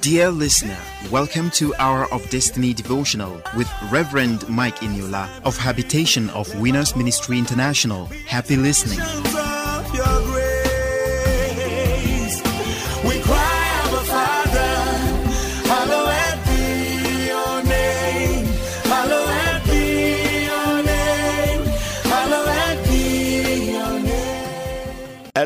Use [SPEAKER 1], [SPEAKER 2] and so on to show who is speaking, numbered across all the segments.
[SPEAKER 1] Dear listener, welcome to Hour of Destiny devotional with Reverend Mike Eniola of Habitation of Winners Ministry International. Happy listening.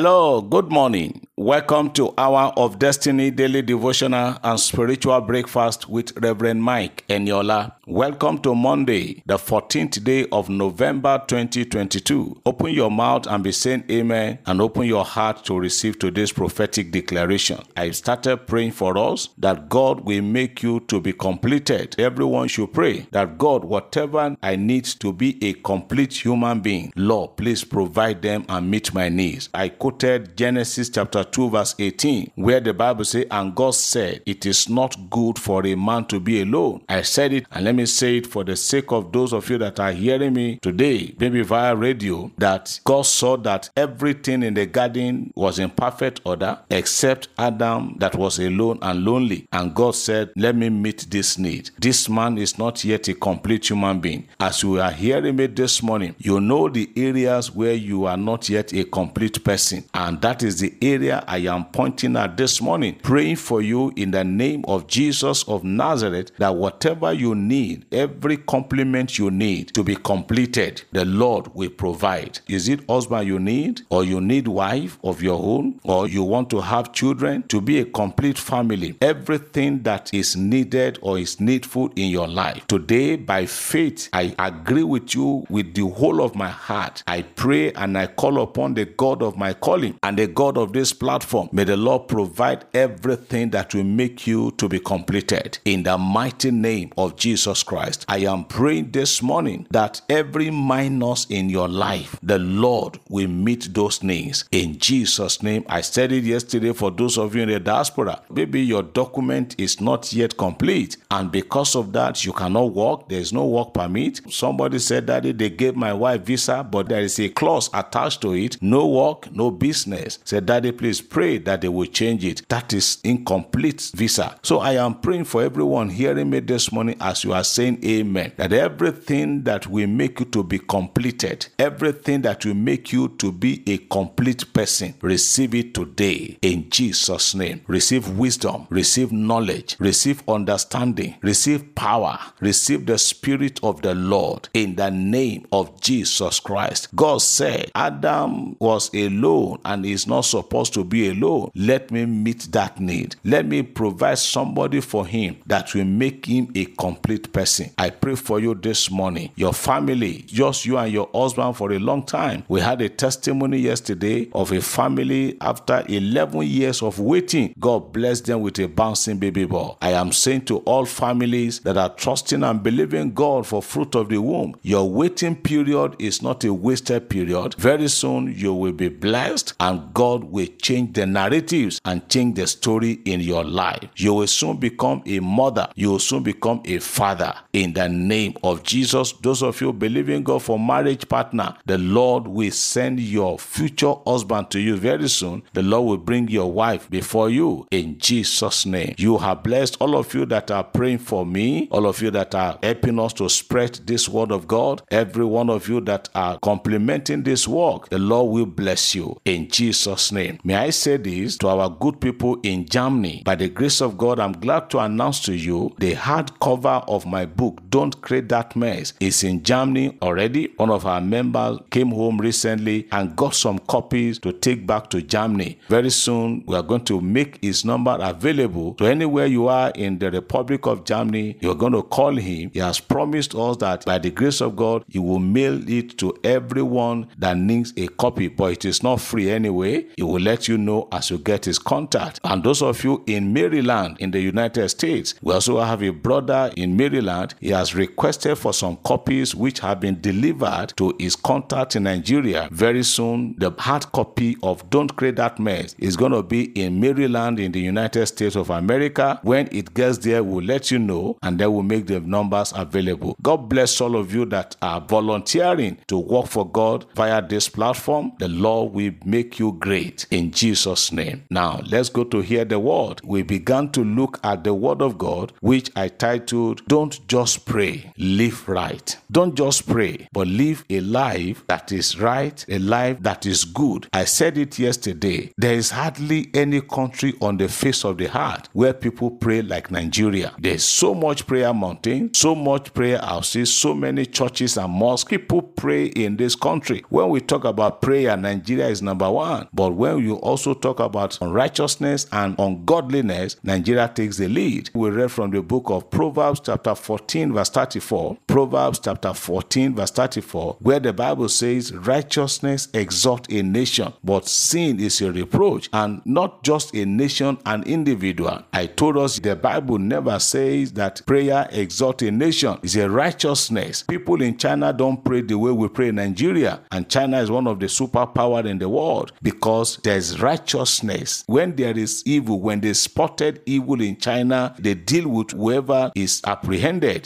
[SPEAKER 2] Hello, good morning. Welcome to Hour of Destiny Daily Devotional and Spiritual Breakfast with Reverend Mike Eniola. Welcome to Monday, the 14th day of November 2022. Open your mouth and be saying amen and open your heart to receive today's prophetic declaration. I started praying for us that God will make you to be completed. Everyone should pray that God, whatever I need to be a complete human being, Lord, please provide them and meet my needs. I quoted Genesis chapter 2, verse 18, where the Bible says, And God said, It is not good for a man to be alone. I said it, and let me say it for the sake of those of you that are hearing me today, maybe via radio, that God saw that everything in the garden was in perfect order except Adam that was alone and lonely. And God said, Let me meet this need. This man is not yet a complete human being. As you are hearing me this morning, you know the areas where you are not yet a complete person. And that is the area I am pointing at this morning, praying for you in the name of Jesus of Nazareth that whatever you need, every compliment you need to be completed, the Lord will provide. Is it husband you need, or you need wife of your own, or you want to have children to be a complete family? Everything that is needed or is needful in your life. Today, by faith, I agree with you with the whole of my heart. I pray and I call upon the God of my calling and the God of this platform. May the Lord provide everything that will make you to be completed. In the mighty name of Jesus Christ, I am praying this morning that every minus in your life, the Lord will meet those needs. In Jesus' name, I said it yesterday for those of you in the diaspora. Maybe your document is not yet complete, and because of that, you cannot work. There is no work permit. Somebody said that they gave my wife visa, but there is a clause attached to it no work, no business. Said, Daddy, please pray that they will change it. That is incomplete visa. So I am praying for everyone hearing me this morning as you are saying amen. That everything that will make you to be completed, everything that will make you to be a complete person, receive it today in Jesus' name. Receive wisdom, receive knowledge, receive understanding, receive power, receive the Spirit of the Lord in the name of Jesus Christ. God said, Adam was alone and is not supposed to be alone. Let me meet that need. Let me provide somebody for him that will make him a complete person. I pray for you this morning. Your family, just you and your husband for a long time. We had a testimony yesterday of a family after 11 years of waiting. God bless them with a bouncing baby boy. I am saying to all families that are trusting and believing God for fruit of the womb, your waiting period is not a wasted period. Very soon you will be blessed and God will change the narratives and change the story in your life. You will soon become a mother. You will soon become a father in the name of Jesus. Those of you believing God for marriage partner, the Lord will send your future husband to you very soon. The Lord will bring your wife before you in Jesus' name. You have blessed all of you that are praying for me, all of you that are helping us to spread this word of God, every one of you that are complimenting this work. The Lord will bless you in Jesus' name. May I say this to our good people in Germany. By the grace of God, I'm glad to announce to you the hardcover of my book, Don't Create That Mess, is in Germany already. One of our members came home recently and got some copies to take back to Germany. Very soon, we are going to make his number available to anywhere you are in the Republic of Germany. You're going to call him. He has promised us that by the grace of God, he will mail it to everyone that needs a copy, but it is not free anyway. He will let you know as you get his contact. And those of you in Maryland, in the United States, we also have a brother in Maryland. He has requested for some copies which have been delivered to his contact in Nigeria. Very soon, the hard copy of Don't Create That Mess is going to be in Maryland in the United States of America. When it gets there, we'll let you know and then we'll make the numbers available. God bless all of you that are volunteering to work for God via this platform. The Lord will make you great in. Jesus' name. Now, let's go to hear the word. We began to look at the word of God, which I titled, Don't Just Pray, Live Right. Don't just pray, but live a life that is right, a life that is good. I said it yesterday. There is hardly any country on the face of the earth where people pray like Nigeria. There's so much prayer mountain, so much prayer houses, so many churches and mosques. People pray in this country. When we talk about prayer, Nigeria is number one. But when you also talk about unrighteousness and ungodliness, Nigeria takes the lead. We read from the book of Proverbs, chapter 14, verse 34. Proverbs, chapter 14, verse 34, where the Bible says, Righteousness exalt a nation, but sin is a reproach, and not just a nation, an individual. I told us the Bible never says that prayer exalt a nation. It's a righteousness. People in China don't pray the way we pray in Nigeria, and China is one of the superpower in the world because there's righteousness. When there is evil, when they spotted evil in China, they deal with whoever is apprehended.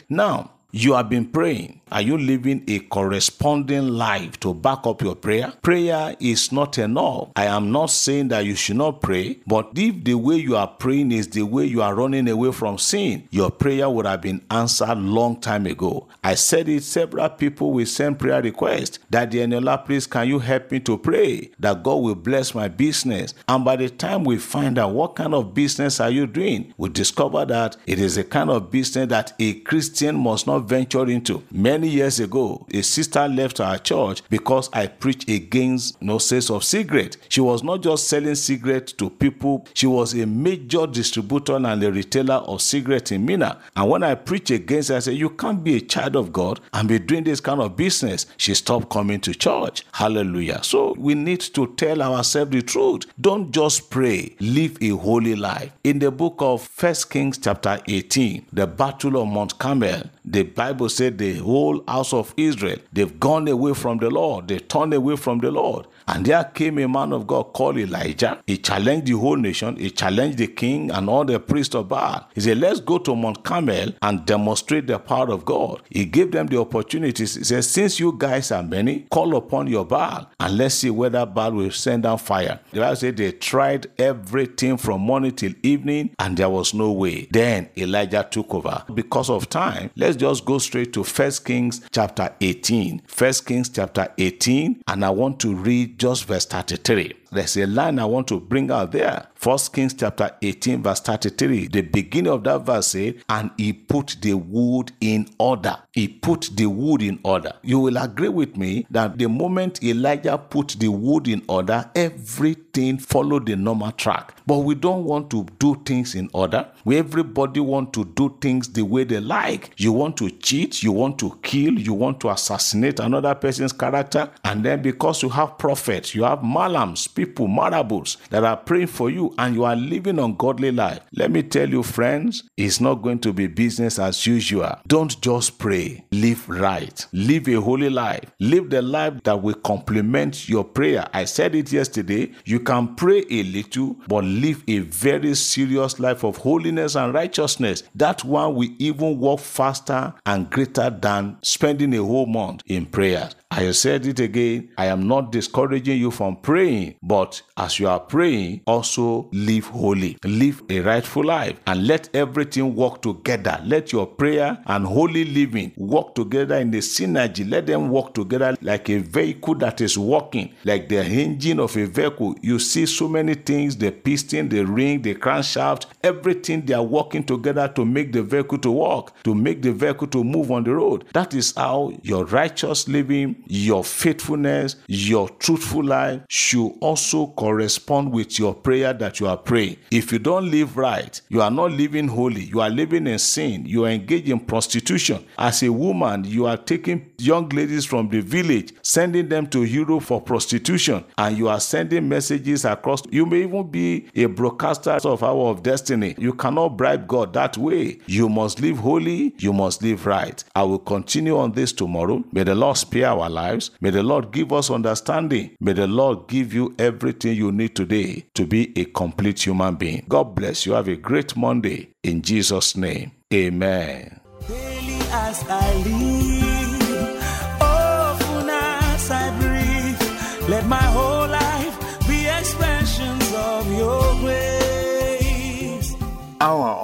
[SPEAKER 2] Now, you have been praying. Are you living a corresponding life to back up your prayer? Prayer is not enough. I am not saying that you should not pray, but if the way you are praying is the way you are running away from sin, your prayer would have been answered long time ago. I said it, several people will send prayer requests that the Eniola, please can you help me to pray that God will bless my business? And by the time we find out what kind of business are you doing, we discover that it is a kind of business that a Christian must not venture into. Many years ago, a sister left our church because I preached against no sales of cigarette. She was not just selling cigarette to people, she was a major distributor and a retailer of cigarette in Minna. And when I preached against her, I said, You can't be a child of God and be doing this kind of business. She stopped coming to church. Hallelujah. So we need to tell ourselves the truth. Don't just pray, live a holy life. In the book of First Kings, chapter 18, the battle of Mount Carmel, the Bible said the whole house of Israel, they've gone away from the Lord. They turned away from the Lord. And there came a man of God called Elijah. He challenged the whole nation. He challenged the king and all the priests of Baal. He said, Let's go to Mount Carmel and demonstrate the power of God. He gave them the opportunities. He said, Since you guys are many, call upon your Baal and let's see whether Baal will send down fire. The Bible said they tried everything from morning till evening and there was no way. Then Elijah took over. Because of time, let's just go straight to First Kings chapter 18. First Kings chapter 18, and I want to read just verse 33. There's a line I want to bring out there. First Kings chapter 18, verse 33. The beginning of that verse said, And he put the wood in order. He put the wood in order. You will agree with me that the moment Elijah put the wood in order, everything followed the normal track. But we don't want to do things in order. We everybody want to do things the way they like. You want to cheat, you want to kill, you want to assassinate another person's character, and then because you have prophets, you have malams, people, marabouts that are praying for you, and you are living ungodly life. Let me tell you, friends, it's not going to be business as usual. Don't just pray. Live right. Live a holy life. Live the life that will complement your prayer. I said it yesterday. You can pray a little, but live a very serious life of holiness and righteousness. That one will even work faster and greater than spending a whole month in prayers. I said it again. I am not discouraging you from praying, but as you are praying, also live holy, live a rightful life, and let everything work together. Let your prayer and holy living work together in the synergy. Let them work together like a vehicle that is working, like the engine of a vehicle. You see so many things the piston, the ring, the crankshaft, everything they are working together to make the vehicle to work, to make the vehicle to move on the road. That is how your righteous living your faithfulness, your truthful life should also correspond with your prayer that you are praying. If you don't live right, you are not living holy, you are living in sin, you are engaged in prostitution. As a woman, you are taking young ladies from the village, sending them to Europe for prostitution, and you are sending messages across. You may even be a broadcaster of Hour of Destiny. You cannot bribe God that way. You must live holy, you must live right. I will continue on this tomorrow. May the Lord spare our lives. May the Lord give us understanding. May the Lord give you everything you need today to be a complete human being. God bless you. Have a great Monday in Jesus' name. Amen.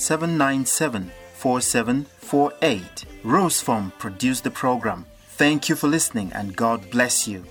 [SPEAKER 1] 797 4748. Rose Form produced the program. Thank you for listening and God bless you.